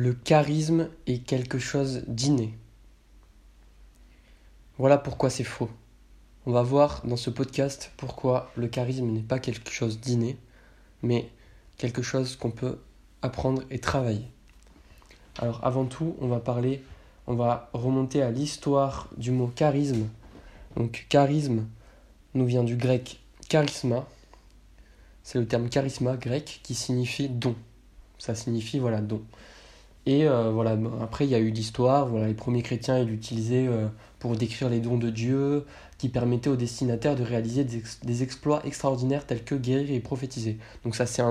Le charisme est quelque chose d'inné. Voilà pourquoi c'est faux. On va voir dans ce podcast pourquoi le charisme n'est pas quelque chose d'inné, mais quelque chose qu'on peut apprendre et travailler. Alors avant tout, on va parler, on va remonter à l'histoire du mot charisme. Donc charisme nous vient du grec charisma. C'est le terme charisma grec qui signifie don. Ça signifie voilà don. Et euh, voilà, après il y a eu l'histoire, voilà, les premiers chrétiens ils l'utilisaient euh, pour décrire les dons de Dieu, qui permettaient aux destinataires de réaliser des, exploits extraordinaires tels que guérir et prophétiser. Donc ça, ça,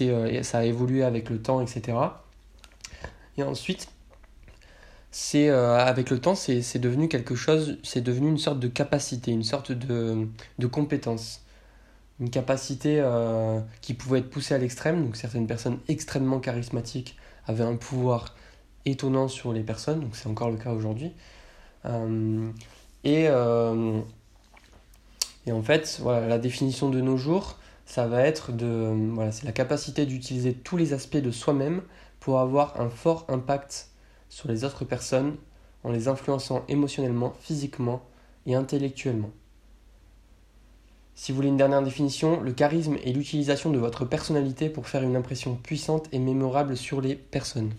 euh, ça a évolué avec le temps, etc. Et ensuite, avec le temps, c'est devenu quelque chose, c'est devenu une sorte de capacité, une sorte de, de compétence. Une capacité qui pouvait être poussée à l'extrême, donc certaines personnes extrêmement charismatiques avait un pouvoir étonnant sur les personnes, donc c'est encore le cas aujourd'hui. Euh, et, euh, et en fait, voilà, la définition de nos jours, ça va être de, voilà, la capacité d'utiliser tous les aspects de soi-même pour avoir un fort impact sur les autres personnes en les influençant émotionnellement, physiquement et intellectuellement. Si vous voulez une dernière définition, le charisme est l'utilisation de votre personnalité pour faire une impression puissante et mémorable sur les personnes.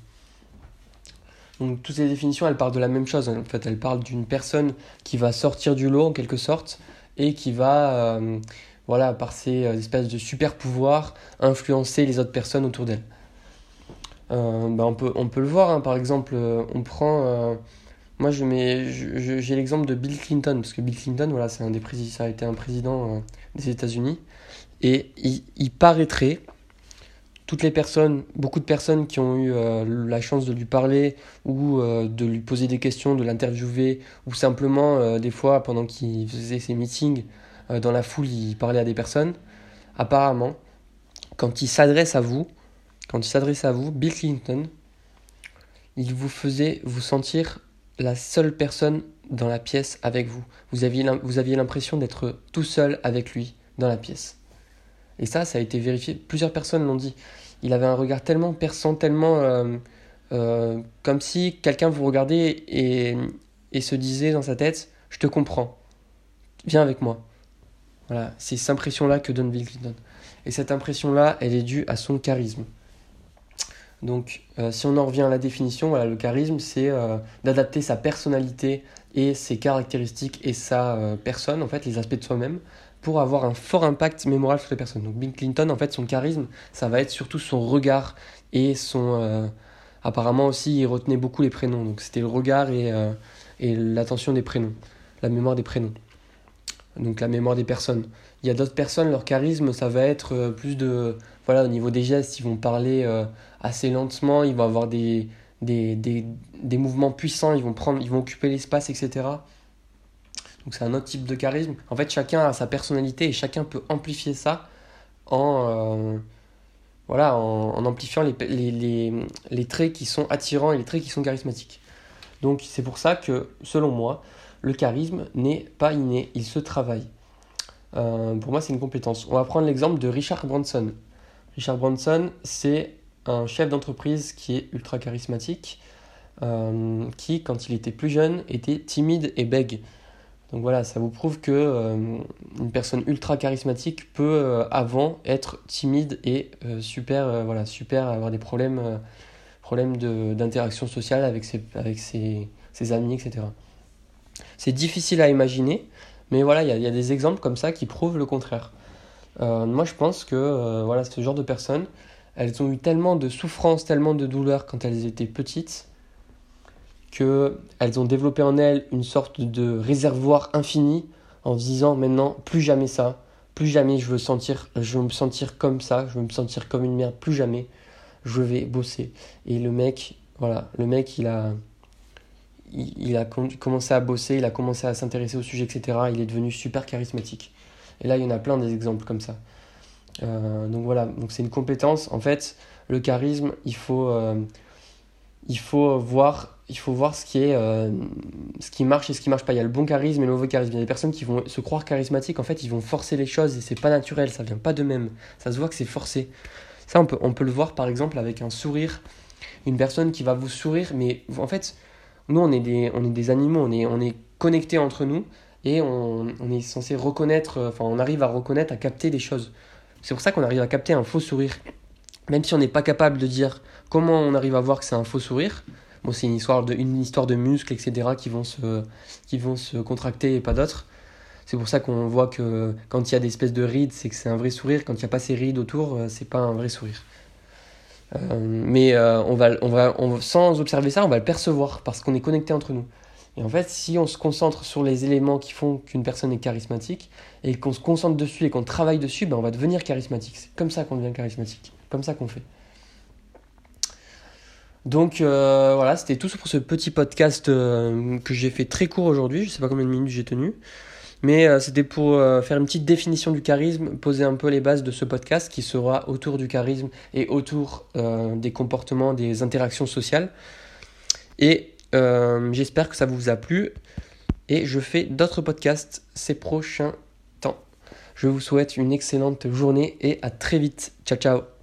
Donc toutes ces définitions, elles parlent de la même chose. En fait, elles parlent d'une personne qui va sortir du lot en quelque sorte et qui va, euh, voilà, par ses euh, espèces de super pouvoirs, influencer les autres personnes autour d'elle. Euh, bah, on, peut, on peut le voir, hein. par exemple, on prend moi, je mets, j'ai l'exemple de Bill Clinton, parce que Bill Clinton, voilà, c'est un des ça a été un président euh, des États-Unis, et il, paraîtrait, toutes les personnes, beaucoup de personnes qui ont eu euh, la chance de lui parler, ou euh, de lui poser des questions, de l'interviewer, ou simplement, des fois, pendant qu'il faisait ses meetings, dans la foule, il parlait à des personnes, apparemment, quand il s'adresse à vous, quand il s'adresse à vous, Bill Clinton, il vous faisait vous sentir la seule personne dans la pièce avec vous. Vous aviez, l'impression d'être tout seul avec lui dans la pièce. Et ça, ça a été vérifié. Plusieurs personnes l'ont dit. Il avait un regard tellement perçant, tellement euh, euh, comme si quelqu'un vous regardait et, et se disait dans sa tête Je te comprends. Viens avec moi. Voilà, c'est cette impression-là que donne Bill Clinton. Et cette impression-là, elle est due à son charisme. Donc, euh, si on en revient à la définition, le charisme, c'est euh, d'adapter sa personnalité et ses caractéristiques et sa euh, personne, en fait, les aspects de soi-même, pour avoir un fort impact mémorable sur les personnes. Donc, Bill Clinton, en fait, son charisme, ça va être surtout son regard et son. apparemment aussi, il retenait beaucoup les prénoms. Donc, c'était le regard et l'attention des prénoms, la mémoire des prénoms. Donc, la mémoire des personnes. Il y a d'autres personnes, leur charisme, ça va être plus de. Voilà, au niveau des gestes, ils vont parler assez lentement, ils vont avoir des, mouvements puissants, ils vont, prendre, ils vont occuper l'espace, etc. Donc c'est un autre type de charisme. En fait, chacun a sa personnalité et chacun peut amplifier ça en, euh, voilà, amplifiant les, traits qui sont attirants et les traits qui sont charismatiques. Donc c'est pour ça que, selon moi, le charisme n'est pas inné, il se travaille. Euh, pour moi, c'est une compétence. On va prendre l'exemple de Richard Branson. Richard Branson, c'est un chef d'entreprise qui est ultra charismatique, euh, qui, quand il était plus jeune, était timide et bègue. Donc voilà, ça vous prouve que euh, une personne ultra charismatique peut avant être timide et super, voilà, avoir des problèmes, d'interaction sociale avec, ses amis, etc. C'est difficile à imaginer, mais voilà, il y, a des exemples comme ça qui prouvent le contraire. moi, je pense que voilà, ce genre de personnes, elles ont eu tellement de souffrances, tellement de douleurs quand elles étaient petites, qu'elles ont développé en elles une sorte de réservoir infini en se disant maintenant plus jamais ça, plus jamais je veux sentir, je veux me sentir comme ça, je veux me sentir comme une merde, plus jamais je vais bosser. Et le mec, voilà, le mec il a, il, a commencé à bosser, il a commencé à s'intéresser au sujet, etc. Il est devenu super charismatique. Et là, il y en a plein des exemples comme ça. Euh, donc voilà, donc c'est une compétence. En fait, le charisme, il faut, euh, il faut voir, il faut voir ce qui est, euh, ce qui marche et ce qui marche pas. Il y a le bon charisme et le mauvais charisme. Il y a des personnes qui vont se croire charismatiques. En fait, ils vont forcer les choses et c'est pas naturel. Ça vient pas d'eux-mêmes. Ça se voit que c'est forcé. Ça, on peut, on peut le voir par exemple avec un sourire Une personne qui va vous sourire, mais en fait, nous, on est des, on est des animaux, on est, on est connectés entre nous et on, on est censé reconnaître, enfin, on arrive à reconnaître, à capter des choses. C'est pour ça qu'on arrive à capter un faux sourire. Même si on n'est pas capable de dire comment on arrive à voir que c'est un faux sourire, bon, c'est une histoire, de, une histoire de muscles, etc., qui vont se, qui vont se contracter et pas d'autres. C'est pour ça qu'on voit que quand il y a des espèces de rides, c'est que c'est un vrai sourire. Quand il n'y a pas ces rides autour, euh, c'est pas un vrai sourire. Euh, mais euh, on va, on va, on, sans observer ça, on va le percevoir parce qu'on est connecté entre nous. Et en fait, si on se concentre sur les éléments qui font qu'une personne est charismatique et qu'on se concentre dessus et qu'on travaille dessus, ben on va devenir charismatique. C'est comme ça qu'on devient charismatique. Comme ça qu'on fait. Donc voilà, c'était tout pour ce petit podcast que j'ai fait très court aujourd'hui. Je ne sais pas combien de minutes j'ai tenu. Mais euh, c'était pour euh, faire une petite définition du charisme, poser un peu les bases de ce podcast qui sera autour du charisme et autour euh, des comportements, des interactions sociales. Et j'espère que ça vous a plu. Et je fais d'autres podcasts ces prochains temps. Je vous souhaite une excellente journée et à très vite. Ciao ciao